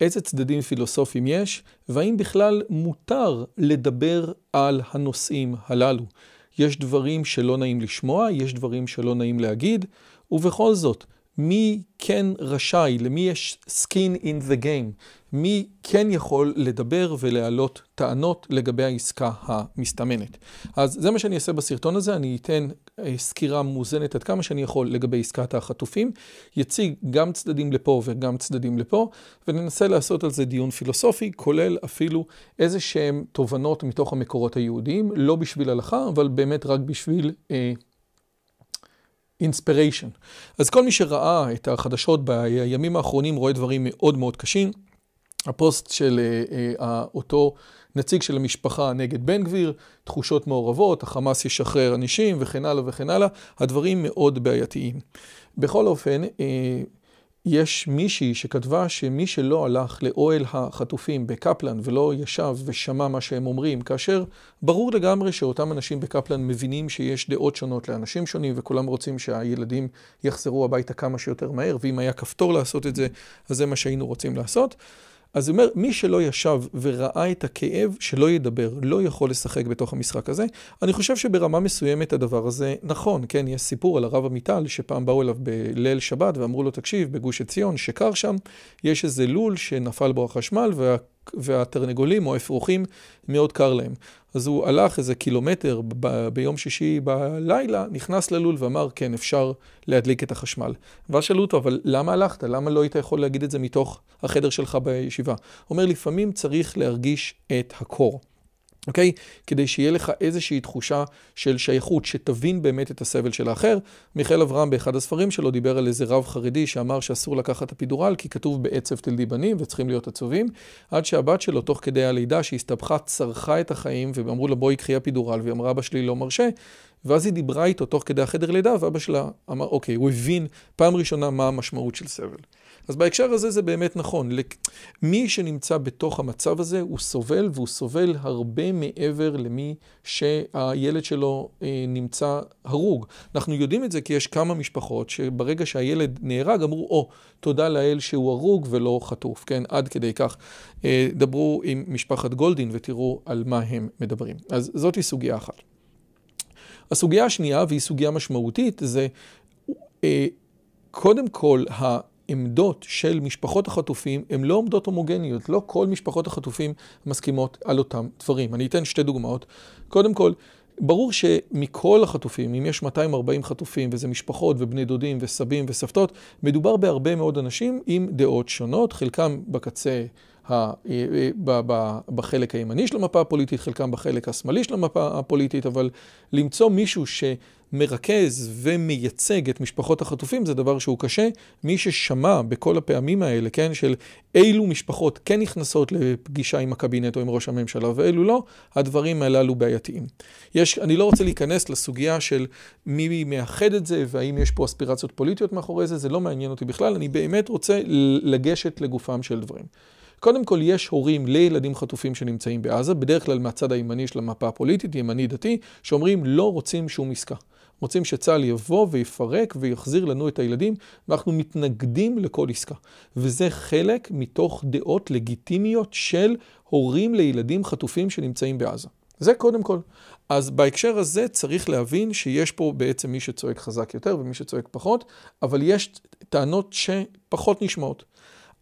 איזה צדדים פילוסופיים יש, והאם בכלל מותר לדבר על הנושאים הללו. יש דברים שלא נעים לשמוע, יש דברים שלא נעים להגיד, ובכל זאת, מי כן רשאי, למי יש skin in the game, מי כן יכול לדבר ולהעלות טענות לגבי העסקה המסתמנת. אז זה מה שאני אעשה בסרטון הזה, אני אתן אה, סקירה מאוזנת עד כמה שאני יכול לגבי עסקת החטופים, יציג גם צדדים לפה וגם צדדים לפה, וננסה לעשות על זה דיון פילוסופי, כולל אפילו איזה שהם תובנות מתוך המקורות היהודיים, לא בשביל הלכה, אבל באמת רק בשביל... אה, Inspiration. אז כל מי שראה את החדשות בימים האחרונים רואה דברים מאוד מאוד קשים. הפוסט של אה, אה, אותו נציג של המשפחה נגד בן גביר, תחושות מעורבות, החמאס ישחרר אנשים וכן הלאה וכן הלאה, הדברים מאוד בעייתיים. בכל אופן, אה, יש מישהי שכתבה שמי שלא הלך לאוהל החטופים בקפלן ולא ישב ושמע מה שהם אומרים, כאשר ברור לגמרי שאותם אנשים בקפלן מבינים שיש דעות שונות לאנשים שונים וכולם רוצים שהילדים יחזרו הביתה כמה שיותר מהר, ואם היה כפתור לעשות את זה, אז זה מה שהיינו רוצים לעשות. אז הוא אומר, מי שלא ישב וראה את הכאב, שלא ידבר, לא יכול לשחק בתוך המשחק הזה. אני חושב שברמה מסוימת הדבר הזה נכון, כן, יש סיפור על הרב עמיטל, שפעם באו אליו בליל שבת ואמרו לו, תקשיב, בגוש עציון, שקר שם, יש איזה לול שנפל בו החשמל וה... והתרנגולים או האפרוחים מאוד קר להם. אז הוא הלך איזה קילומטר ב- ביום שישי בלילה, נכנס ללול ואמר, כן, אפשר להדליק את החשמל. ואז שאלו אותו, אבל למה הלכת? למה לא היית יכול להגיד את זה מתוך החדר שלך בישיבה? הוא אומר, לפעמים צריך להרגיש את הקור. אוקיי? כדי שיהיה לך איזושהי תחושה של שייכות, שתבין באמת את הסבל של האחר. מיכאל אברהם באחד הספרים שלו דיבר על איזה רב חרדי שאמר שאסור לקחת את הפידורל כי כתוב בעצב תלדי בנים וצריכים להיות עצובים, עד שהבת שלו תוך כדי הלידה שהסתבכה צרכה את החיים ואמרו לה בואי קחי הפידורל והיא אמרה אבא שלי לא מרשה ואז היא דיברה איתו תוך כדי החדר לידה ואבא שלה אמר אוקיי, הוא הבין פעם ראשונה מה המשמעות של סבל. אז בהקשר הזה זה באמת נכון. מי שנמצא בתוך המצב הזה הוא סובל, והוא סובל הרבה מעבר למי שהילד שלו אה, נמצא הרוג. אנחנו יודעים את זה כי יש כמה משפחות שברגע שהילד נהרג אמרו, או, oh, תודה לאל שהוא הרוג ולא חטוף, כן? עד כדי כך. אה, דברו עם משפחת גולדין ותראו על מה הם מדברים. אז זאתי סוגיה אחת. הסוגיה השנייה, והיא סוגיה משמעותית, זה אה, קודם כל, העמדות של משפחות החטופים הן לא עמדות הומוגניות, לא כל משפחות החטופים מסכימות על אותם דברים. אני אתן שתי דוגמאות. קודם כל, ברור שמכל החטופים, אם יש 240 חטופים, וזה משפחות ובני דודים וסבים וסבתות, מדובר בהרבה מאוד אנשים עם דעות שונות, חלקם בקצה בחלק הימני של המפה הפוליטית, חלקם בחלק השמאלי של המפה הפוליטית, אבל למצוא מישהו שמרכז ומייצג את משפחות החטופים זה דבר שהוא קשה. מי ששמע בכל הפעמים האלה, כן, של אילו משפחות כן נכנסות לפגישה עם הקבינט או עם ראש הממשלה ואילו לא, הדברים הללו בעייתיים. יש, אני לא רוצה להיכנס לסוגיה של מי מאחד את זה והאם יש פה אספירציות פוליטיות מאחורי זה, זה לא מעניין אותי בכלל, אני באמת רוצה לגשת לגופם של דברים. קודם כל, יש הורים לילדים חטופים שנמצאים בעזה, בדרך כלל מהצד הימני של המפה הפוליטית, ימני דתי, שאומרים לא רוצים שום עסקה. רוצים שצה"ל יבוא ויפרק ויחזיר לנו את הילדים, ואנחנו מתנגדים לכל עסקה. וזה חלק מתוך דעות לגיטימיות של הורים לילדים חטופים שנמצאים בעזה. זה קודם כל. אז בהקשר הזה צריך להבין שיש פה בעצם מי שצועק חזק יותר ומי שצועק פחות, אבל יש טענות שפחות נשמעות.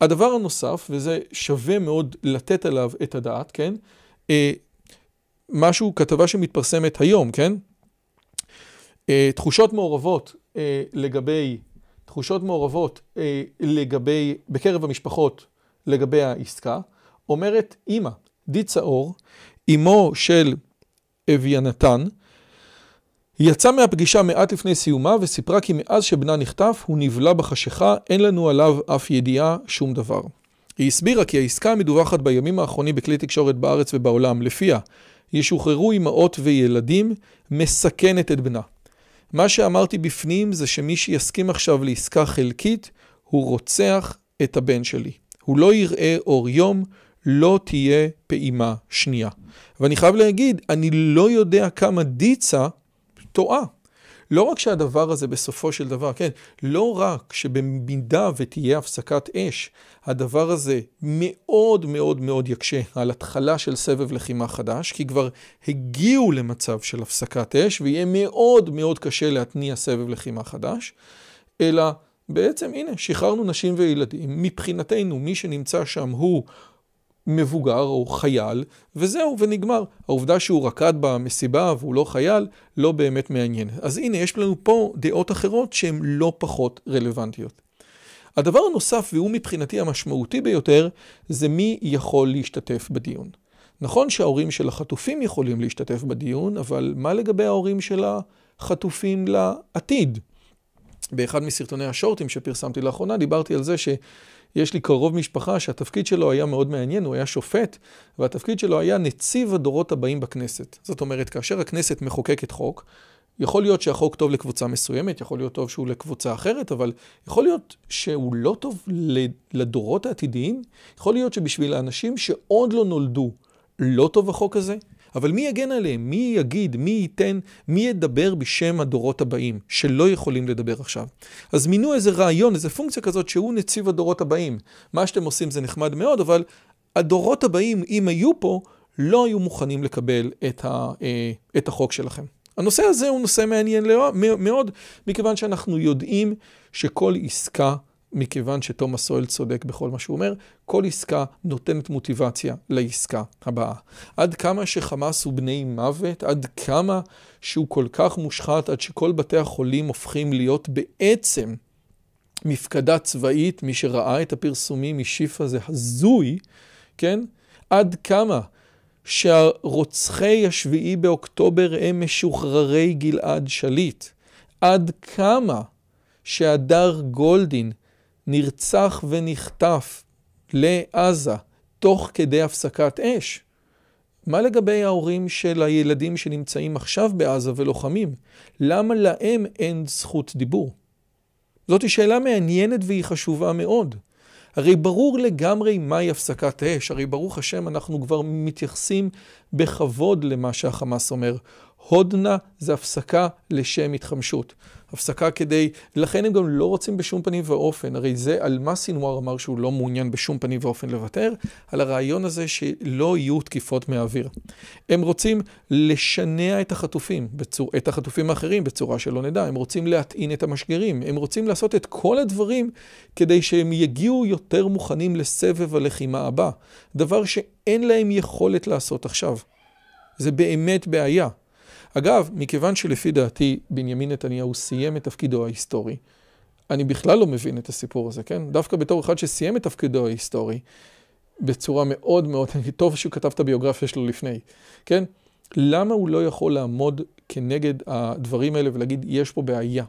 הדבר הנוסף, וזה שווה מאוד לתת עליו את הדעת, כן? אה, משהו, כתבה שמתפרסמת היום, כן? אה, תחושות מעורבות אה, לגבי תחושות מעורבות לגבי, בקרב המשפחות לגבי העסקה, אומרת אימא, דיצה אור, אמו של אביינתן, היא יצאה מהפגישה מעט לפני סיומה וסיפרה כי מאז שבנה נחטף הוא נבלע בחשיכה, אין לנו עליו אף ידיעה, שום דבר. היא הסבירה כי העסקה המדווחת בימים האחרונים בכלי תקשורת בארץ ובעולם, לפיה ישוחררו אמהות וילדים, מסכנת את בנה. מה שאמרתי בפנים זה שמי שיסכים עכשיו לעסקה חלקית, הוא רוצח את הבן שלי. הוא לא יראה אור יום, לא תהיה פעימה שנייה. ואני חייב להגיד, אני לא יודע כמה דיצה טועה. לא רק שהדבר הזה בסופו של דבר, כן, לא רק שבמידה ותהיה הפסקת אש, הדבר הזה מאוד מאוד מאוד יקשה על התחלה של סבב לחימה חדש, כי כבר הגיעו למצב של הפסקת אש, ויהיה מאוד מאוד קשה להתניע סבב לחימה חדש, אלא בעצם הנה, שחררנו נשים וילדים, מבחינתנו מי שנמצא שם הוא מבוגר או חייל, וזהו, ונגמר. העובדה שהוא רקד במסיבה והוא לא חייל, לא באמת מעניין. אז הנה, יש לנו פה דעות אחרות שהן לא פחות רלוונטיות. הדבר הנוסף, והוא מבחינתי המשמעותי ביותר, זה מי יכול להשתתף בדיון. נכון שההורים של החטופים יכולים להשתתף בדיון, אבל מה לגבי ההורים של החטופים לעתיד? באחד מסרטוני השורטים שפרסמתי לאחרונה, דיברתי על זה ש... יש לי קרוב משפחה שהתפקיד שלו היה מאוד מעניין, הוא היה שופט, והתפקיד שלו היה נציב הדורות הבאים בכנסת. זאת אומרת, כאשר הכנסת מחוקקת חוק, יכול להיות שהחוק טוב לקבוצה מסוימת, יכול להיות טוב שהוא לקבוצה אחרת, אבל יכול להיות שהוא לא טוב לדורות העתידיים, יכול להיות שבשביל האנשים שעוד לא נולדו, לא טוב החוק הזה, אבל מי יגן עליהם? מי יגיד? מי ייתן? מי ידבר בשם הדורות הבאים, שלא יכולים לדבר עכשיו? אז מינו איזה רעיון, איזה פונקציה כזאת שהוא נציב הדורות הבאים. מה שאתם עושים זה נחמד מאוד, אבל הדורות הבאים, אם היו פה, לא היו מוכנים לקבל את, ה, אה, את החוק שלכם. הנושא הזה הוא נושא מעניין מאוד, מכיוון שאנחנו יודעים שכל עסקה מכיוון שתומאס סואל צודק בכל מה שהוא אומר, כל עסקה נותנת מוטיבציה לעסקה הבאה. עד כמה שחמאס הוא בני מוות, עד כמה שהוא כל כך מושחת, עד שכל בתי החולים הופכים להיות בעצם מפקדה צבאית, מי שראה את הפרסומים משיפה זה הזוי, כן? עד כמה שהרוצחי השביעי באוקטובר הם משוחררי גלעד שליט. עד כמה שהדר גולדין נרצח ונחטף לעזה תוך כדי הפסקת אש. מה לגבי ההורים של הילדים שנמצאים עכשיו בעזה ולוחמים? למה להם אין זכות דיבור? זאת שאלה מעניינת והיא חשובה מאוד. הרי ברור לגמרי מהי הפסקת אש, הרי ברוך השם אנחנו כבר מתייחסים בכבוד למה שהחמאס אומר. הודנה זה הפסקה לשם התחמשות. הפסקה כדי, לכן הם גם לא רוצים בשום פנים ואופן, הרי זה על מה סינואר אמר שהוא לא מעוניין בשום פנים ואופן לוותר, על הרעיון הזה שלא יהיו תקיפות מהאוויר. הם רוצים לשנע את החטופים, בצור, את החטופים האחרים בצורה שלא נדע, הם רוצים להטעין את המשגרים, הם רוצים לעשות את כל הדברים כדי שהם יגיעו יותר מוכנים לסבב הלחימה הבא, דבר שאין להם יכולת לעשות עכשיו. זה באמת בעיה. אגב, מכיוון שלפי דעתי בנימין נתניהו סיים את תפקידו ההיסטורי, אני בכלל לא מבין את הסיפור הזה, כן? דווקא בתור אחד שסיים את תפקידו ההיסטורי, בצורה מאוד מאוד, טוב שהוא כתב את הביוגרפיה שלו לפני, כן? למה הוא לא יכול לעמוד כנגד הדברים האלה ולהגיד, יש פה בעיה?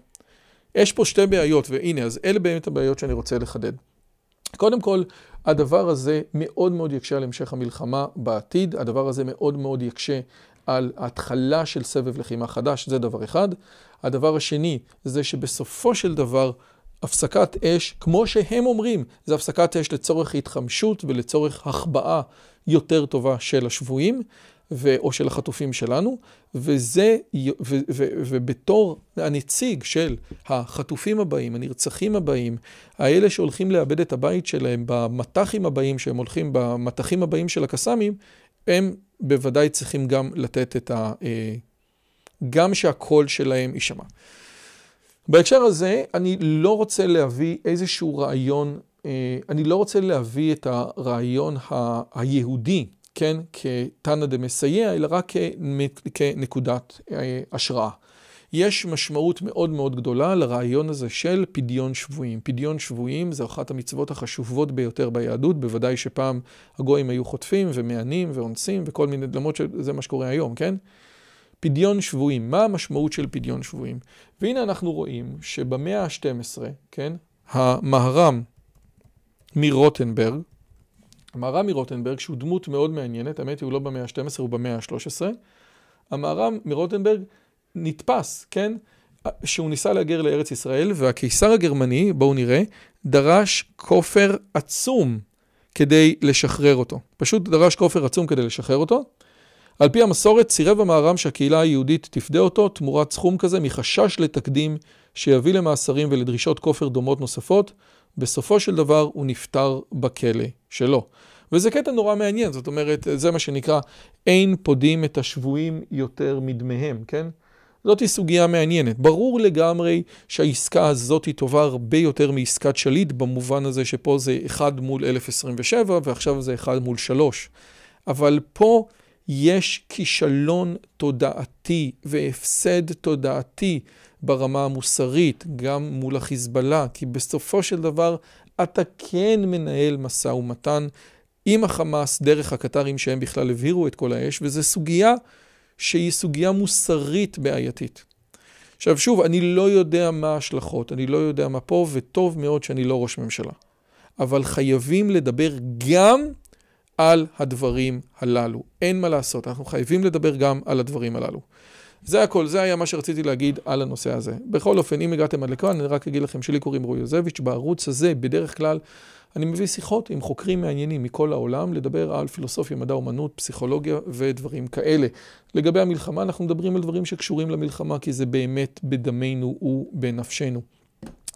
יש פה שתי בעיות, והנה, אז אלה באמת הבעיות שאני רוצה לחדד. קודם כל, הדבר הזה מאוד מאוד יקשה על המשך המלחמה בעתיד, הדבר הזה מאוד מאוד יקשה על התחלה של סבב לחימה חדש, זה דבר אחד. הדבר השני זה שבסופו של דבר הפסקת אש, כמו שהם אומרים, זה הפסקת אש לצורך התחמשות ולצורך החבאה יותר טובה של השבויים. ו, או של החטופים שלנו, וזה, ו, ו, ו, ובתור הנציג של החטופים הבאים, הנרצחים הבאים, האלה שהולכים לאבד את הבית שלהם במטחים הבאים, שהם הולכים במטחים הבאים של הקסאמים, הם בוודאי צריכים גם לתת את ה... אה, גם שהקול שלהם יישמע. בהקשר הזה, אני לא רוצה להביא איזשהו רעיון, אה, אני לא רוצה להביא את הרעיון ה- היהודי, כן, כתנא דמסייע, אלא רק כנקודת אה, השראה. יש משמעות מאוד מאוד גדולה לרעיון הזה של פדיון שבויים. פדיון שבויים זה אחת המצוות החשובות ביותר ביהדות, בוודאי שפעם הגויים היו חוטפים ומענים ואונסים וכל מיני, למרות שזה מה שקורה היום, כן? פדיון שבויים, מה המשמעות של פדיון שבויים? והנה אנחנו רואים שבמאה ה-12, כן, המהר"ם מרוטנברג, המהר"ם מרוטנברג, שהוא דמות מאוד מעניינת, האמת היא הוא לא במאה ה-12, הוא במאה ה-13, המהר"ם מרוטנברג נתפס, כן, שהוא ניסה להגר לארץ ישראל, והקיסר הגרמני, בואו נראה, דרש כופר עצום כדי לשחרר אותו. פשוט דרש כופר עצום כדי לשחרר אותו. על פי המסורת, סירב המהר"ם שהקהילה היהודית תפדה אותו תמורת סכום כזה מחשש לתקדים שיביא למאסרים ולדרישות כופר דומות נוספות. בסופו של דבר הוא נפטר בכלא שלו. וזה קטע נורא מעניין, זאת אומרת, זה מה שנקרא, אין פודים את השבויים יותר מדמיהם, כן? זאת סוגיה מעניינת. ברור לגמרי שהעסקה הזאת היא טובה הרבה יותר מעסקת שליט, במובן הזה שפה זה 1 מול 1027 ועכשיו זה 1 מול 3. אבל פה יש כישלון תודעתי והפסד תודעתי ברמה המוסרית, גם מול החיזבאללה, כי בסופו של דבר אתה כן מנהל משא ומתן עם החמאס דרך הקטרים שהם בכלל הבהירו את כל האש, וזו סוגיה שהיא סוגיה מוסרית בעייתית. עכשיו שוב, אני לא יודע מה ההשלכות, אני לא יודע מה פה, וטוב מאוד שאני לא ראש ממשלה. אבל חייבים לדבר גם על הדברים הללו. אין מה לעשות, אנחנו חייבים לדבר גם על הדברים הללו. זה הכל, זה היה מה שרציתי להגיד על הנושא הזה. בכל אופן, אם הגעתם עד לכאן, אני רק אגיד לכם שלי קוראים רועי יוזביץ', בערוץ הזה בדרך כלל אני מביא שיחות עם חוקרים מעניינים מכל העולם, לדבר על פילוסופיה, מדע, אומנות, פסיכולוגיה ודברים כאלה. לגבי המלחמה, אנחנו מדברים על דברים שקשורים למלחמה, כי זה באמת בדמנו ובנפשנו.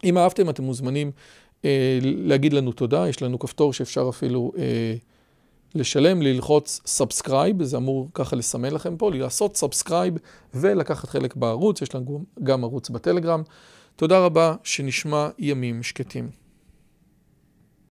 אם אהבתם, אתם מוזמנים אה, להגיד לנו תודה, יש לנו כפתור שאפשר אפילו... אה, לשלם, ללחוץ subscribe, זה אמור ככה לסמן לכם פה, לעשות subscribe ולקחת חלק בערוץ, יש לנו גם ערוץ בטלגרם. תודה רבה, שנשמע ימים שקטים.